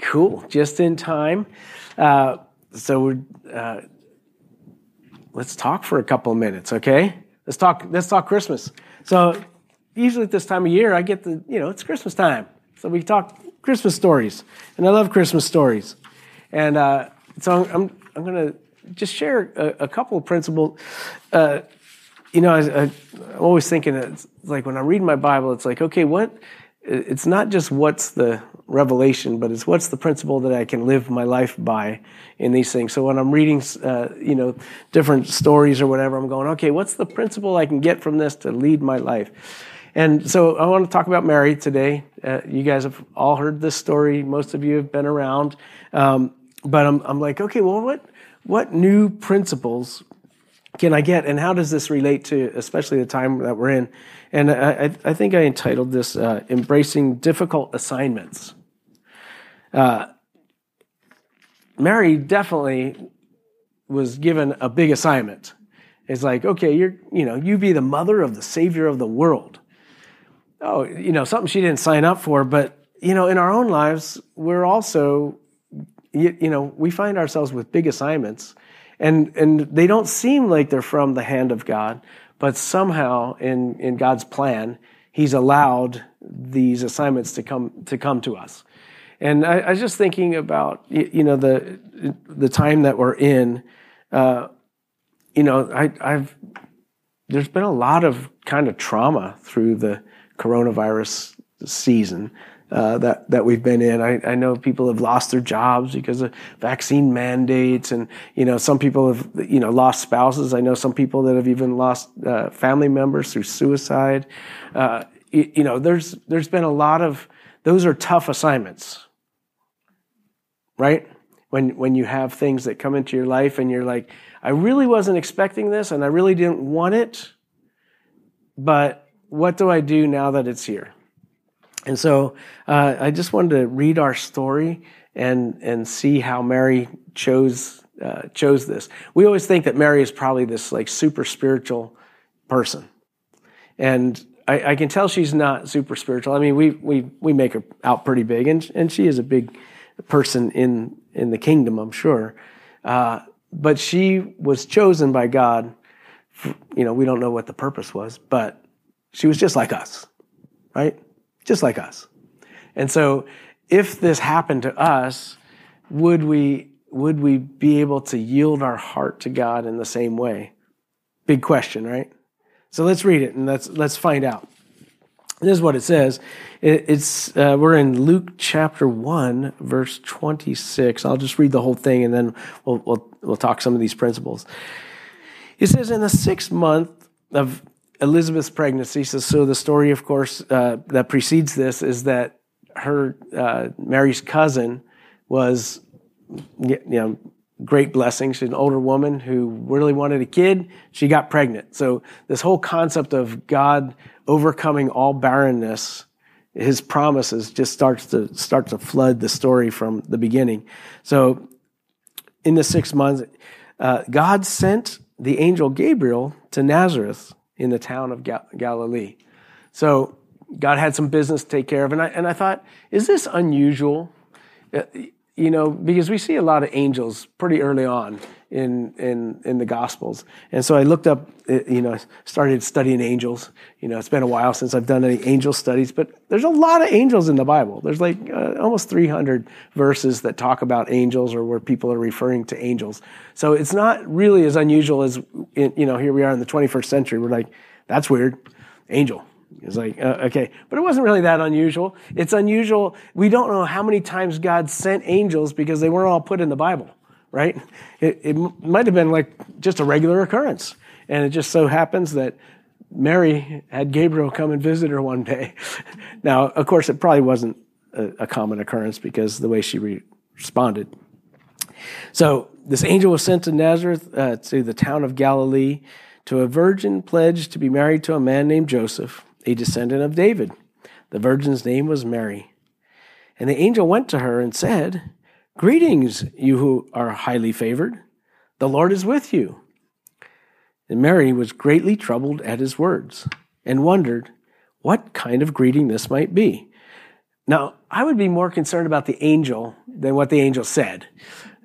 Cool, just in time. Uh, so uh, let's talk for a couple of minutes, okay? Let's talk. Let's talk Christmas. So usually at this time of year, I get the you know it's Christmas time, so we talk Christmas stories, and I love Christmas stories, and uh, so I'm I'm going to just share a, a, couple of principles. Uh, you know, I, am always thinking it's like when I'm reading my Bible, it's like okay, what? It's not just what's the revelation, but it's what's the principle that I can live my life by in these things. So when I'm reading, uh, you know, different stories or whatever, I'm going, okay, what's the principle I can get from this to lead my life? And so I want to talk about Mary today. Uh, you guys have all heard this story. Most of you have been around. Um, but I'm, I'm like, okay, well, what, what new principles can I get? And how does this relate to, especially the time that we're in? And I, I think I entitled this uh, Embracing Difficult Assignments. Uh, Mary definitely was given a big assignment. It's like, okay, you're, you know, you be the mother of the Savior of the world. Oh, you know, something she didn't sign up for, but you know, in our own lives, we're also, you, you know, we find ourselves with big assignments, and and they don't seem like they're from the hand of God, but somehow in in God's plan, He's allowed these assignments to come to come to us. And I, I was just thinking about you know the the time that we're in. Uh, you know, I, I've there's been a lot of kind of trauma through the coronavirus season uh, that that we've been in. I, I, know people have lost their jobs because of vaccine mandates, and you know some people have you know lost spouses. I know some people that have even lost uh, family members through suicide. Uh, you, you know, there's there's been a lot of those are tough assignments right? When, when you have things that come into your life and you're like, I really wasn't expecting this and I really didn't want it, but what do I do now that it's here? And so uh, I just wanted to read our story and, and see how Mary chose, uh, chose this. We always think that Mary is probably this like super spiritual person. And I, I, can tell she's not super spiritual. I mean, we, we, we make her out pretty big, and, and she is a big person in, in the kingdom, I'm sure. Uh, but she was chosen by God. For, you know, we don't know what the purpose was, but she was just like us, right? Just like us. And so if this happened to us, would we, would we be able to yield our heart to God in the same way? Big question, right? So let's read it and let's, let's find out. This is what it says. It's uh, we're in Luke chapter one, verse twenty six. I'll just read the whole thing, and then we'll we'll we'll talk some of these principles. It says in the sixth month of Elizabeth's pregnancy. So, so the story, of course, uh, that precedes this is that her uh, Mary's cousin was, you know, great blessing. She's an older woman who really wanted a kid. She got pregnant. So this whole concept of God overcoming all barrenness, his promises just starts to start to flood the story from the beginning. So in the six months, uh, God sent the angel Gabriel to Nazareth in the town of Gal- Galilee. So God had some business to take care of. And I, and I thought, is this unusual? Uh, you know, because we see a lot of angels pretty early on in in in the Gospels, and so I looked up, uh, you know, started studying angels. You know, it's been a while since I've done any angel studies, but there's a lot of angels in the Bible. There's like uh, almost 300 verses that talk about angels or where people are referring to angels. So it's not really as unusual as you know. Here we are in the 21st century. We're like, that's weird, angel. It's like, uh, okay. But it wasn't really that unusual. It's unusual. We don't know how many times God sent angels because they weren't all put in the Bible, right? It, it might have been like just a regular occurrence. And it just so happens that Mary had Gabriel come and visit her one day. now, of course, it probably wasn't a, a common occurrence because the way she re- responded. So this angel was sent to Nazareth, uh, to the town of Galilee, to a virgin pledged to be married to a man named Joseph a descendant of David. The virgin's name was Mary. And the angel went to her and said, Greetings, you who are highly favored. The Lord is with you. And Mary was greatly troubled at his words and wondered what kind of greeting this might be. Now, I would be more concerned about the angel than what the angel said.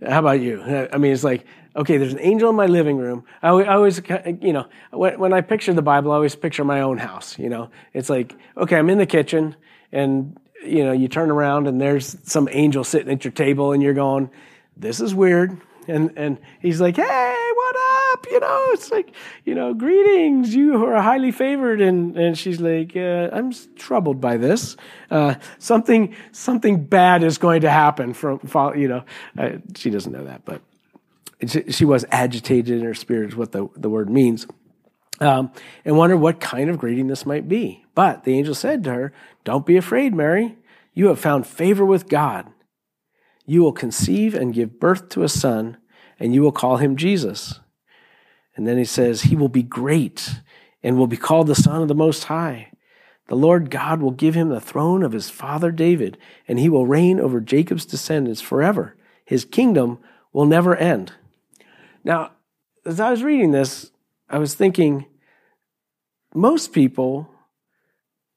How about you? I mean, it's like, okay, there's an angel in my living room. I, always, you know, when, I picture the Bible, I always picture my own house. You know, it's like, okay, I'm in the kitchen and, you know, you turn around and there's some angel sitting at your table and you're going, this is weird. And, and he's like, hey, what up? You know, it's like, you know, greetings, you are highly favored. And, and she's like, uh, I'm troubled by this. Uh, something, something bad is going to happen from, you know, uh, she doesn't know that, but she was agitated in her spirit is what the, the word means. Um, and wondered what kind of greeting this might be. But the angel said to her, don't be afraid, Mary. You have found favor with God. You will conceive and give birth to a son, and you will call him Jesus. And then he says, He will be great and will be called the Son of the Most High. The Lord God will give him the throne of his father David, and he will reign over Jacob's descendants forever. His kingdom will never end. Now, as I was reading this, I was thinking most people,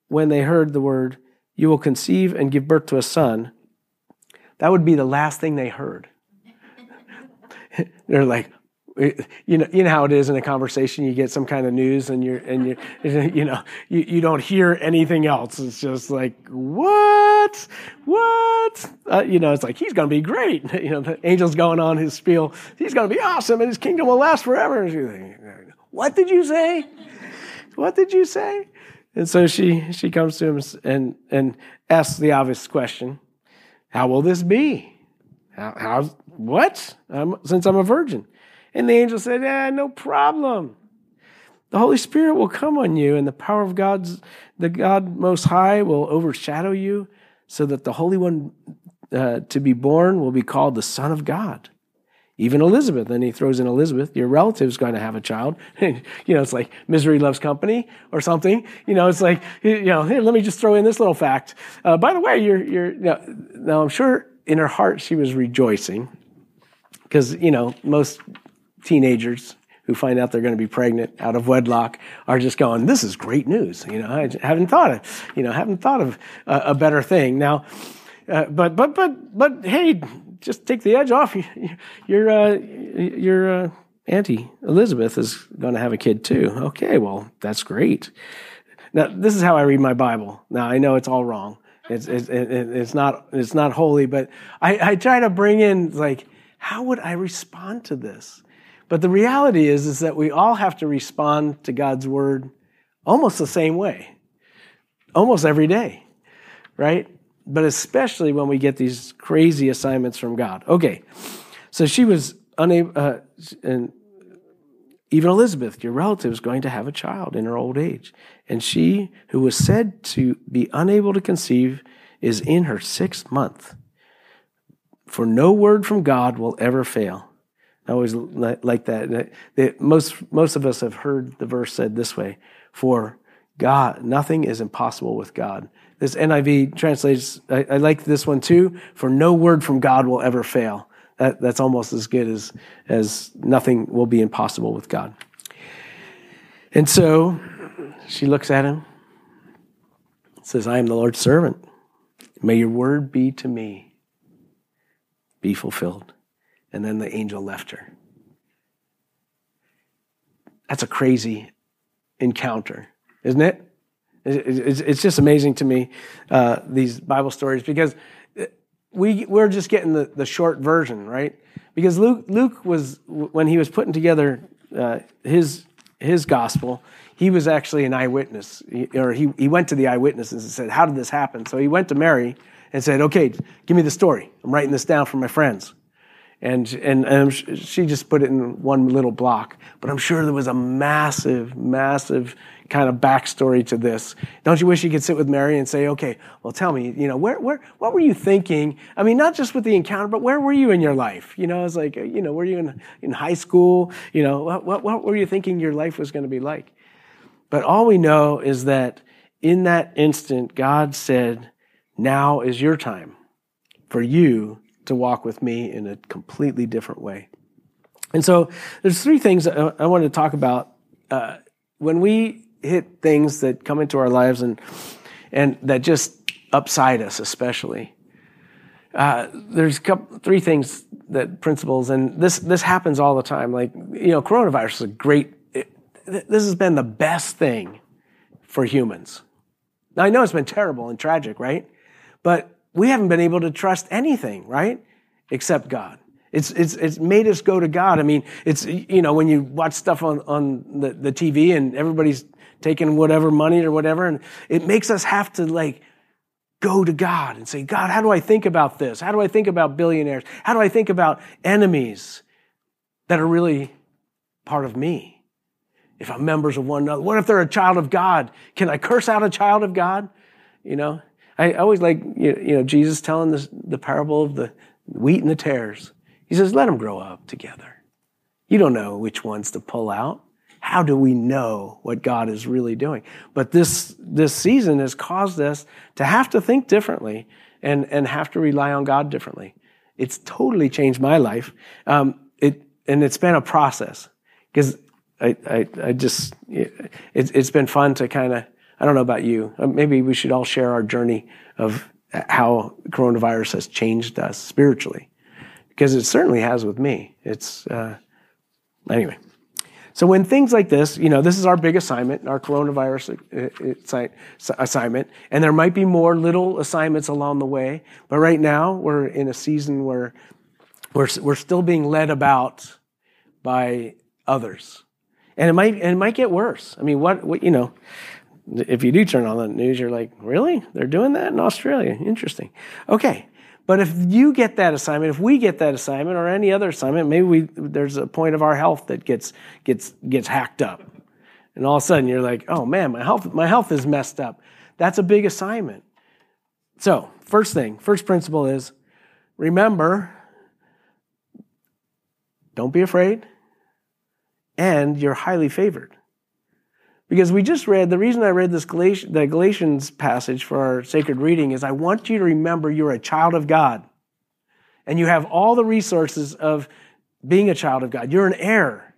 when they heard the word, you will conceive and give birth to a son, that would be the last thing they heard. They're like, you know, you know how it is in a conversation. You get some kind of news, and you're, and you, you know, you, you don't hear anything else. It's just like, what, what? Uh, you know, it's like he's going to be great. You know, the angel's going on his spiel. He's going to be awesome, and his kingdom will last forever. What did you say? What did you say? And so she she comes to him and and asks the obvious question: How will this be? How, how what? since I'm a virgin. And the angel said, Yeah, no problem. The Holy Spirit will come on you, and the power of God's, the God Most High will overshadow you, so that the Holy One uh, to be born will be called the Son of God. Even Elizabeth, then he throws in Elizabeth, your relative's going to have a child. you know, it's like misery loves company or something. You know, it's like, you know, here, let me just throw in this little fact. Uh, by the way, you're, you're, you know, now I'm sure in her heart she was rejoicing because, you know, most teenagers who find out they're going to be pregnant out of wedlock are just going, "This is great news." You know, I haven't thought of, you know, haven't thought of a, a better thing. Now, uh, but but but but hey, just take the edge off. Your uh, your uh, auntie Elizabeth is going to have a kid too. Okay, well that's great. Now this is how I read my Bible. Now I know it's all wrong. It's it's, it's not it's not holy, but I, I try to bring in like how would I respond to this? But the reality is, is that we all have to respond to God's word almost the same way, almost every day, right? But especially when we get these crazy assignments from God. Okay, so she was unable, uh, and even Elizabeth, your relative, is going to have a child in her old age. And she, who was said to be unable to conceive, is in her sixth month. For no word from God will ever fail. I always like that. Most, most of us have heard the verse said this way For God, nothing is impossible with God. This NIV translates, I, I like this one too, for no word from God will ever fail. That, that's almost as good as, as nothing will be impossible with God. And so she looks at him, says, I am the Lord's servant. May your word be to me, be fulfilled. And then the angel left her. That's a crazy encounter, isn't it? It's just amazing to me, uh, these Bible stories, because we, we're just getting the, the short version, right? Because Luke, Luke was, when he was putting together uh, his, his gospel, he was actually an eyewitness, or he, he went to the eyewitnesses and said, How did this happen? So he went to Mary and said, Okay, give me the story. I'm writing this down for my friends. And, and, and she just put it in one little block. But I'm sure there was a massive, massive kind of backstory to this. Don't you wish you could sit with Mary and say, okay, well, tell me, you know, where, where, what were you thinking? I mean, not just with the encounter, but where were you in your life? You know, it's like, you know, were you in, in high school? You know, what, what, what were you thinking your life was going to be like? But all we know is that in that instant, God said, now is your time for you to walk with me in a completely different way. And so there's three things I, I wanted to talk about. Uh, when we hit things that come into our lives and, and that just upside us, especially, uh, there's couple, three things that principles, and this this happens all the time. Like you know, coronavirus is a great. It, this has been the best thing for humans. Now I know it's been terrible and tragic, right? But we haven't been able to trust anything, right? Except God. It's, it's, it's made us go to God. I mean, it's, you know, when you watch stuff on, on the, the TV and everybody's taking whatever money or whatever, and it makes us have to like go to God and say, God, how do I think about this? How do I think about billionaires? How do I think about enemies that are really part of me? If I'm members of one another, what if they're a child of God? Can I curse out a child of God? You know, I always like, you know, Jesus telling this, the parable of the wheat and the tares. He says, let them grow up together. You don't know which ones to pull out. How do we know what God is really doing? But this, this season has caused us to have to think differently and, and have to rely on God differently. It's totally changed my life. Um, it, and it's been a process because I, I, I, just, it, it's been fun to kind of, I don't know about you. Uh, maybe we should all share our journey of how coronavirus has changed us spiritually because it certainly has with me. It's, uh, anyway. So when things like this, you know, this is our big assignment, our coronavirus uh, uh, assignment, and there might be more little assignments along the way, but right now we're in a season where we're, we're still being led about by others. And it might, and it might get worse. I mean, what, what, you know, if you do turn on the news, you're like, really? They're doing that in Australia? Interesting. Okay. But if you get that assignment, if we get that assignment or any other assignment, maybe we, there's a point of our health that gets, gets, gets hacked up. And all of a sudden you're like, oh man, my health, my health is messed up. That's a big assignment. So, first thing, first principle is remember, don't be afraid, and you're highly favored. Because we just read, the reason I read this Galatians, the Galatians passage for our sacred reading is I want you to remember you're a child of God. And you have all the resources of being a child of God. You're an heir.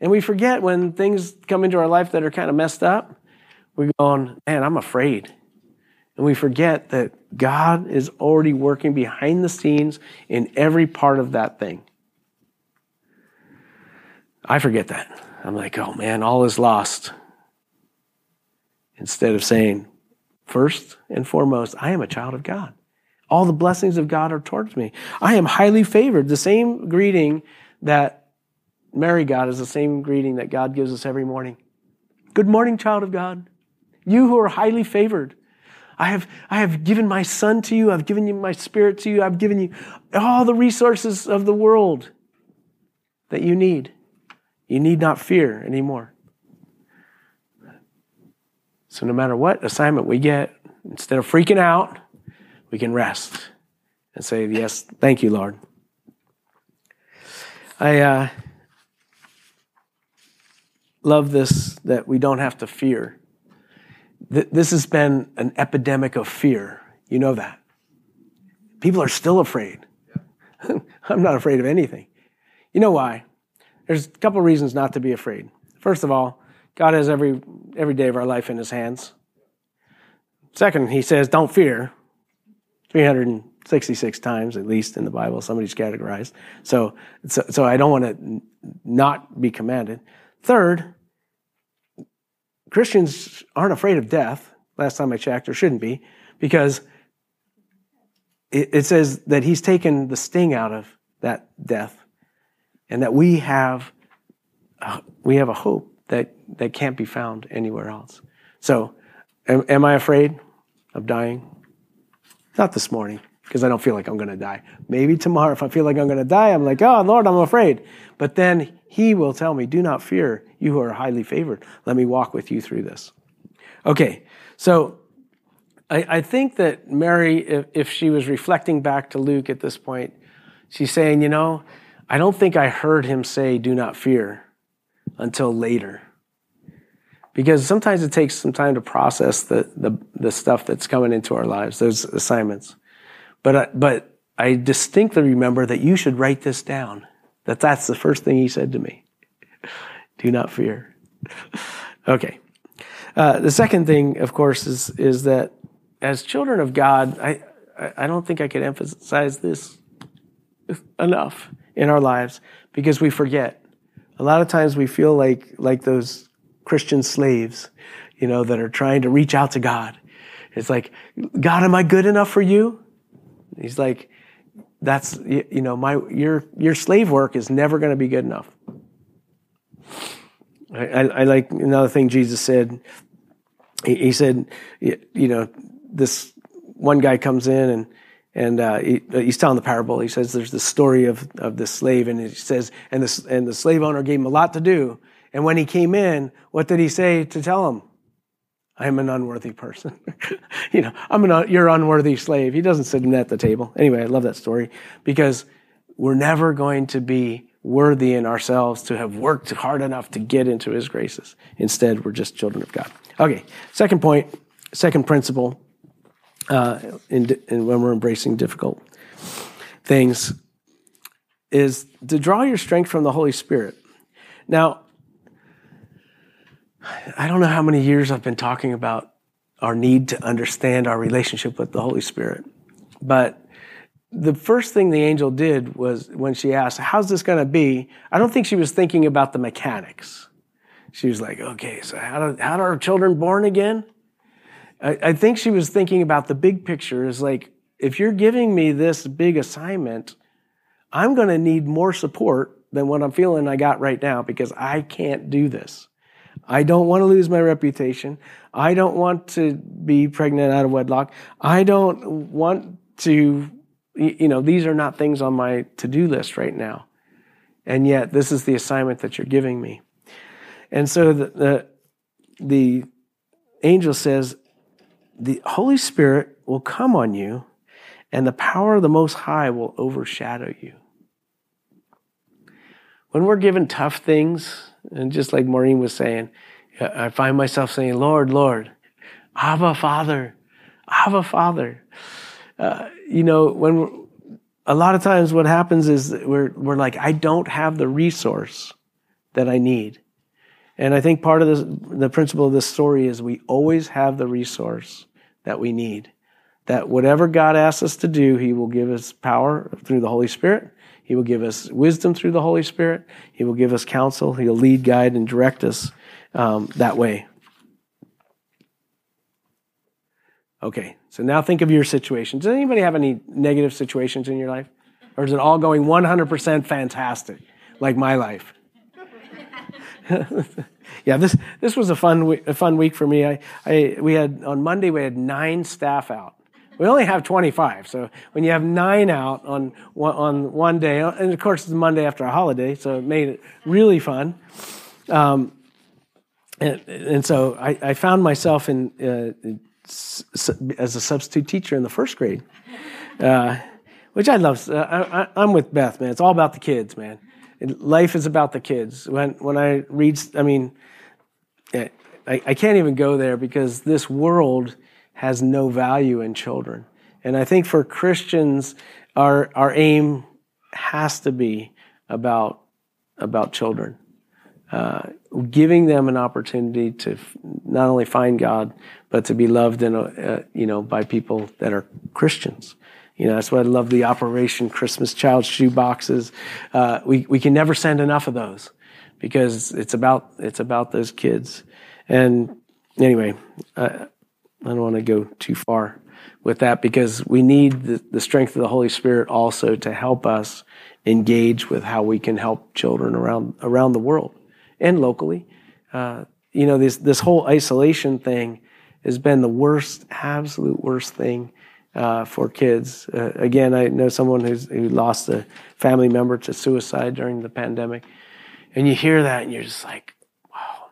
And we forget when things come into our life that are kind of messed up, we're going, man, I'm afraid. And we forget that God is already working behind the scenes in every part of that thing. I forget that. I'm like, oh man, all is lost. Instead of saying, first and foremost, I am a child of God. All the blessings of God are towards me. I am highly favored. The same greeting that Mary got is the same greeting that God gives us every morning. Good morning, child of God. You who are highly favored. I have, I have given my son to you. I've given you my spirit to you. I've given you all the resources of the world that you need. You need not fear anymore. So, no matter what assignment we get, instead of freaking out, we can rest and say, Yes, thank you, Lord. I uh, love this that we don't have to fear. This has been an epidemic of fear. You know that. People are still afraid. I'm not afraid of anything. You know why? There's a couple reasons not to be afraid. First of all, God has every, every day of our life in his hands. Second, he says, don't fear. 366 times, at least in the Bible, somebody's categorized. So, so, so I don't want to not be commanded. Third, Christians aren't afraid of death. Last time I checked, or shouldn't be, because it, it says that he's taken the sting out of that death and that we have uh, we have a hope that that can't be found anywhere else. So, am, am I afraid of dying? Not this morning because I don't feel like I'm going to die. Maybe tomorrow, if I feel like I'm going to die, I'm like, oh Lord, I'm afraid. But then He will tell me, "Do not fear, you who are highly favored. Let me walk with you through this." Okay, so I, think that Mary, if she was reflecting back to Luke at this point, she's saying, you know, I don't think I heard him say, do not fear until later. Because sometimes it takes some time to process the, the, the stuff that's coming into our lives, those assignments. But, I, but I distinctly remember that you should write this down, that that's the first thing he said to me. do not fear. okay. Uh, the second thing, of course, is, is that as children of God, I, I don't think I could emphasize this enough in our lives because we forget. A lot of times we feel like, like those Christian slaves, you know, that are trying to reach out to God. It's like, God, am I good enough for you? He's like, that's, you know, my, your, your slave work is never going to be good enough. I, I, I, like another thing Jesus said. He, he, said, you know, this one guy comes in and, and uh, he, he's telling the parable. He says there's the story of, of the slave, and he says, and the, and the slave owner gave him a lot to do. And when he came in, what did he say to tell him? I'm an unworthy person. you know, I'm an, you're unworthy slave. He doesn't sit him at the table. Anyway, I love that story because we're never going to be worthy in ourselves to have worked hard enough to get into his graces. Instead, we're just children of God. Okay, second point, second principle uh, in, in when we're embracing difficult things is to draw your strength from the Holy Spirit. Now, I don't know how many years I've been talking about our need to understand our relationship with the Holy Spirit, but the first thing the angel did was when she asked, How's this going to be? I don't think she was thinking about the mechanics. She was like, Okay, so how do, how are children born again? I, I think she was thinking about the big picture is like, if you're giving me this big assignment, I'm going to need more support than what I'm feeling I got right now because I can't do this. I don't want to lose my reputation. I don't want to be pregnant out of wedlock. I don't want to you know, these are not things on my to do list right now. And yet, this is the assignment that you're giving me. And so the, the, the angel says, The Holy Spirit will come on you, and the power of the Most High will overshadow you. When we're given tough things, and just like Maureen was saying, I find myself saying, Lord, Lord, Abba, Father, Abba, Father. Uh, you know, when a lot of times what happens is we're, we're like, I don't have the resource that I need. And I think part of this, the principle of this story is we always have the resource that we need. That whatever God asks us to do, He will give us power through the Holy Spirit. He will give us wisdom through the Holy Spirit. He will give us counsel. He'll lead, guide, and direct us um, that way. Okay, so now think of your situation. Does anybody have any negative situations in your life? Or is it all going 100% fantastic, like my life? yeah, this, this was a fun, a fun week for me. I, I, we had, on Monday, we had nine staff out. We only have 25, so when you have nine out on one, on one day, and of course it's Monday after a holiday, so it made it really fun. Um, and, and, so I, I, found myself in, uh, as a substitute teacher in the first grade, uh, which I love. Uh, I, am with Beth, man. It's all about the kids, man. Life is about the kids. When when I read, I mean, eh, I, I can't even go there because this world has no value in children. And I think for Christians, our our aim has to be about about children uh, giving them an opportunity to f- not only find God, but to be loved in a, uh, you know, by people that are Christians. You know, that's why I love the Operation Christmas Child shoe boxes. Uh, we, we can never send enough of those because it's about, it's about those kids. And anyway, I, don't want to go too far with that because we need the, the strength of the Holy Spirit also to help us engage with how we can help children around, around the world and locally. Uh, you know, this, this whole isolation thing has been the worst, absolute worst thing uh, for kids. Uh, again, I know someone who's, who lost a family member to suicide during the pandemic. And you hear that and you're just like, wow,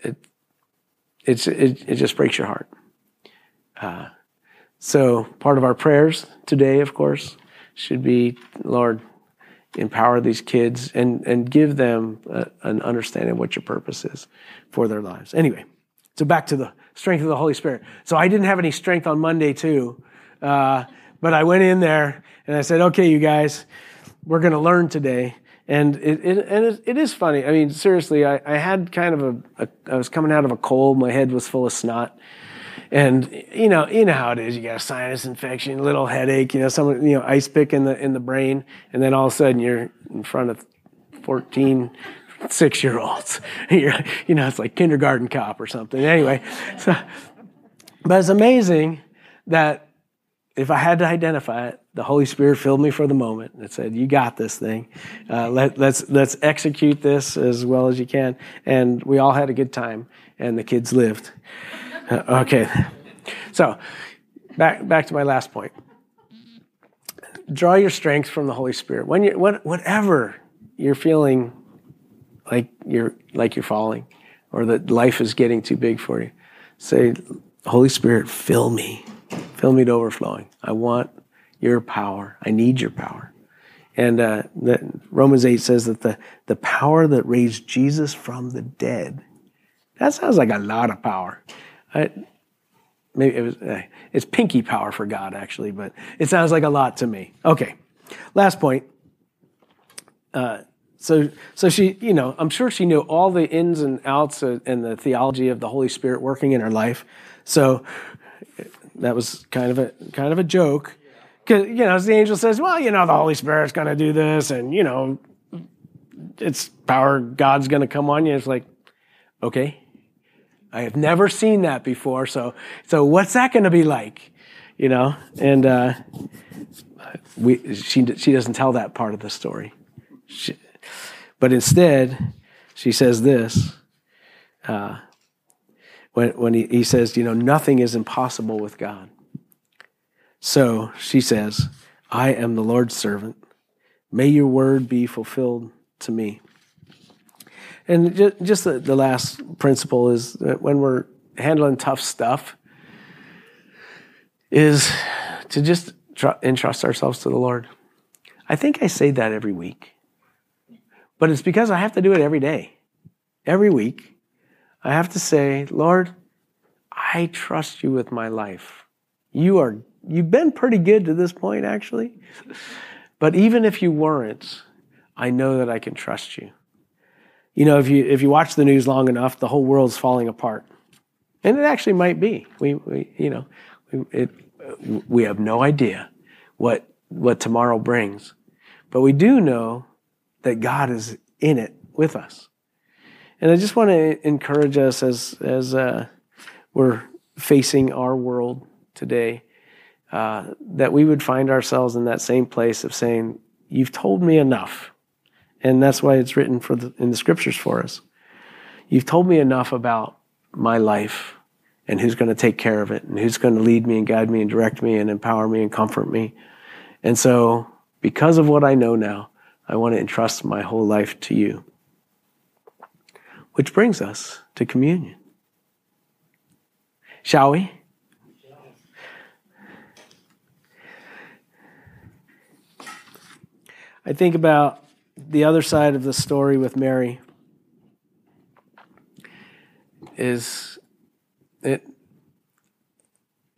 it, it, it just breaks your heart. Uh, so part of our prayers today, of course, should be, Lord, empower these kids and, and give them a, an understanding of what your purpose is for their lives. Anyway, so back to the strength of the Holy Spirit. So I didn't have any strength on Monday too, uh, but I went in there and I said, okay, you guys, we're going to learn today. And it, it, and it, it is funny. I mean, seriously, I, I had kind of a, a, I was coming out of a cold. My head was full of snot. And you know, you know how it is. You got a sinus infection, little headache, you know, some you know, ice pick in the in the brain, and then all of a sudden you're in front of 14 six year olds. you know, it's like kindergarten cop or something. Anyway, so, but it's amazing that if I had to identify it, the Holy Spirit filled me for the moment and said, "You got this thing. Uh, let, let's let's execute this as well as you can." And we all had a good time, and the kids lived. Uh, okay, so back back to my last point. Draw your strength from the Holy Spirit. When you what, whatever you're feeling like you're like you're falling, or that life is getting too big for you, say, "Holy Spirit, fill me." Fill me to overflowing. I want your power. I need your power. And uh, Romans 8 says that the, the power that raised Jesus from the dead, that sounds like a lot of power. I, maybe it was, uh, it's pinky power for God, actually, but it sounds like a lot to me. Okay, last point. Uh, so, so she, you know, I'm sure she knew all the ins and outs and the theology of the Holy Spirit working in her life. So that was kind of a kind of a joke. Because you know, as the angel says, well, you know, the Holy Spirit's going to do this, and you know, it's power. God's going to come on you. It's like, okay, I have never seen that before. So, so what's that going to be like? You know, and uh, we she she doesn't tell that part of the story, she, but instead, she says this. Uh, when, when he, he says, you know, nothing is impossible with God. So she says, I am the Lord's servant. May your word be fulfilled to me. And just the, the last principle is that when we're handling tough stuff, is to just entrust ourselves to the Lord. I think I say that every week, but it's because I have to do it every day, every week. I have to say, Lord, I trust you with my life. You are you've been pretty good to this point actually. But even if you weren't, I know that I can trust you. You know, if you if you watch the news long enough, the whole world's falling apart. And it actually might be. We, we you know, we, it, we have no idea what what tomorrow brings. But we do know that God is in it with us. And I just want to encourage us as, as uh, we're facing our world today, uh, that we would find ourselves in that same place of saying, You've told me enough. And that's why it's written for the, in the scriptures for us. You've told me enough about my life and who's going to take care of it and who's going to lead me and guide me and direct me and empower me and comfort me. And so, because of what I know now, I want to entrust my whole life to you. Which brings us to communion. Shall we? I think about the other side of the story with Mary is it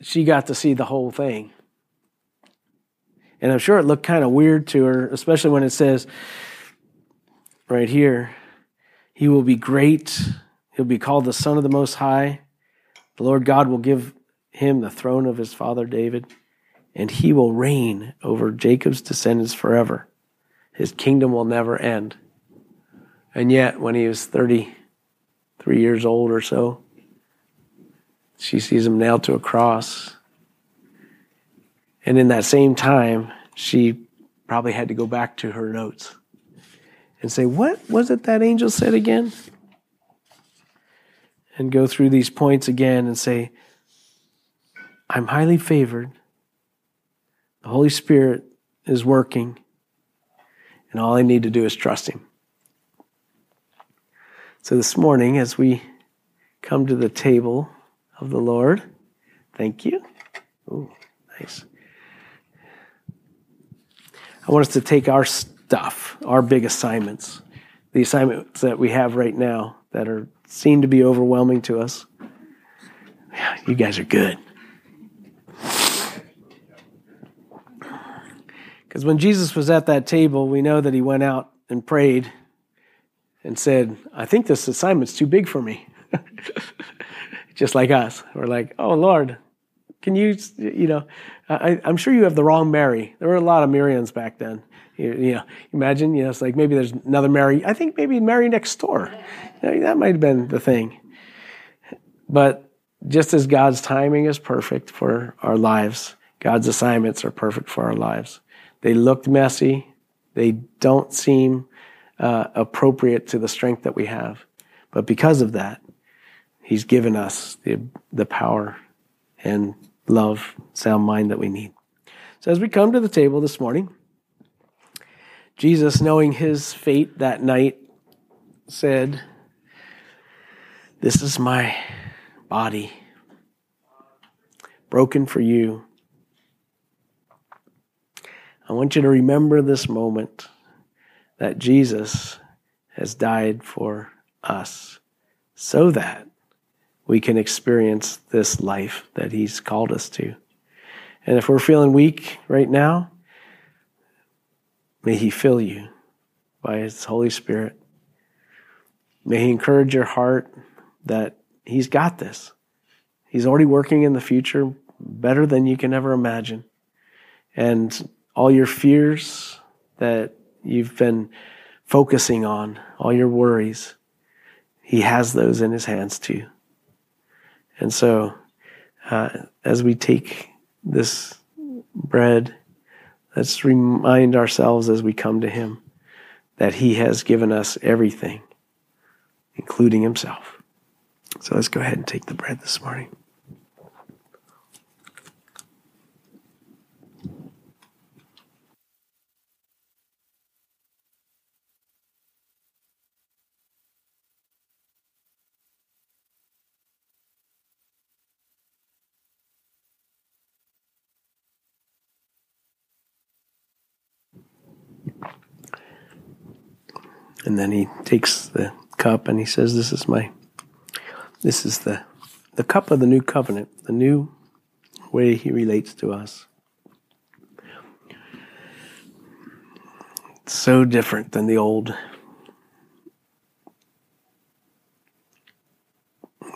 she got to see the whole thing. And I'm sure it looked kind of weird to her, especially when it says right here, he will be great. He'll be called the Son of the Most High. The Lord God will give him the throne of his father David, and he will reign over Jacob's descendants forever. His kingdom will never end. And yet, when he was 33 years old or so, she sees him nailed to a cross. And in that same time, she probably had to go back to her notes and say, What was it that angel said again? and go through these points again and say, I'm highly favored. The Holy Spirit is working, and all I need to do is trust Him. So this morning, as we come to the table of the Lord, thank you. Oh, nice. Want us to take our stuff, our big assignments, the assignments that we have right now that are seem to be overwhelming to us. You guys are good. Because when Jesus was at that table, we know that he went out and prayed and said, I think this assignment's too big for me. just like us. We're like, oh Lord, can you, you know, I, am sure you have the wrong Mary. There were a lot of Miriams back then. You, you, know, imagine, you know, it's like maybe there's another Mary. I think maybe Mary next door. that might have been the thing. But just as God's timing is perfect for our lives, God's assignments are perfect for our lives. They looked messy. They don't seem uh, appropriate to the strength that we have. But because of that, He's given us the, the power and love, sound mind that we need. So as we come to the table this morning, Jesus, knowing his fate that night, said, This is my body, broken for you. I want you to remember this moment that Jesus has died for us so that we can experience this life that He's called us to. And if we're feeling weak right now, may He fill you by His Holy Spirit. May He encourage your heart that He's got this. He's already working in the future better than you can ever imagine. And all your fears that you've been focusing on, all your worries, He has those in His hands too. And so, uh, as we take this bread, let's remind ourselves as we come to Him that He has given us everything, including Himself. So let's go ahead and take the bread this morning. And then he takes the cup and he says, This is my, this is the, the cup of the new covenant, the new way he relates to us. It's so different than the old.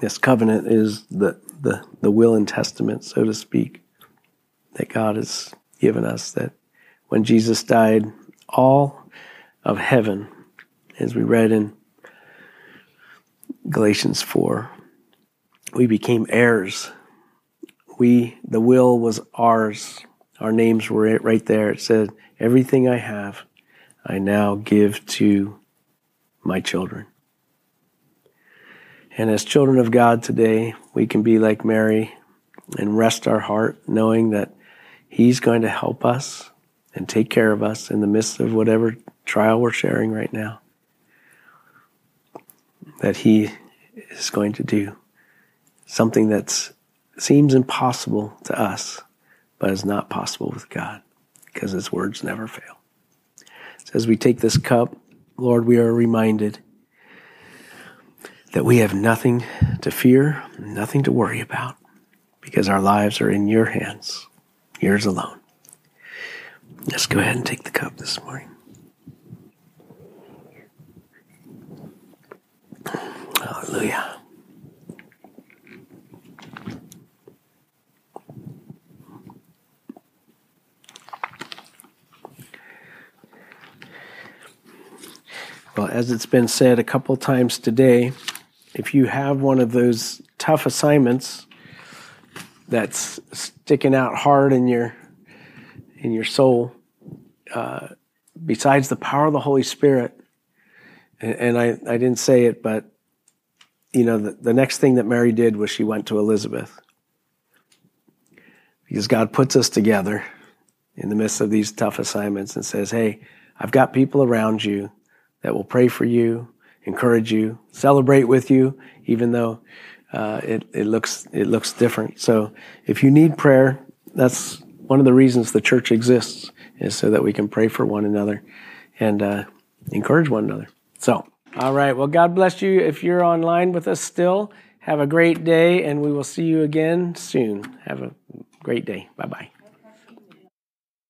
This covenant is the, the, the will and testament, so to speak, that God has given us. That when Jesus died, all of heaven as we read in Galatians 4. We became heirs. We, the will was ours. Our names were right there. It said, Everything I have, I now give to my children. And as children of God today, we can be like Mary and rest our heart knowing that He's going to help us and take care of us in the midst of whatever trial we're sharing right now that He is going to do something that seems impossible to us, but is not possible with God because His words never fail. So as we take this cup, Lord, we are reminded that we have nothing to fear, nothing to worry about, because our lives are in your hands, yours alone. Let's go ahead and take the cup this morning. Hallelujah. Well, as it's been said a couple times today, if you have one of those tough assignments that's sticking out hard in your in your soul, uh, besides the power of the Holy Spirit, and, and I, I didn't say it, but you know, the, the next thing that Mary did was she went to Elizabeth. Because God puts us together in the midst of these tough assignments and says, Hey, I've got people around you that will pray for you, encourage you, celebrate with you, even though uh, it, it looks it looks different. So if you need prayer, that's one of the reasons the church exists is so that we can pray for one another and uh, encourage one another. So. All right. Well, God bless you. If you're online with us still, have a great day, and we will see you again soon. Have a great day. Bye bye.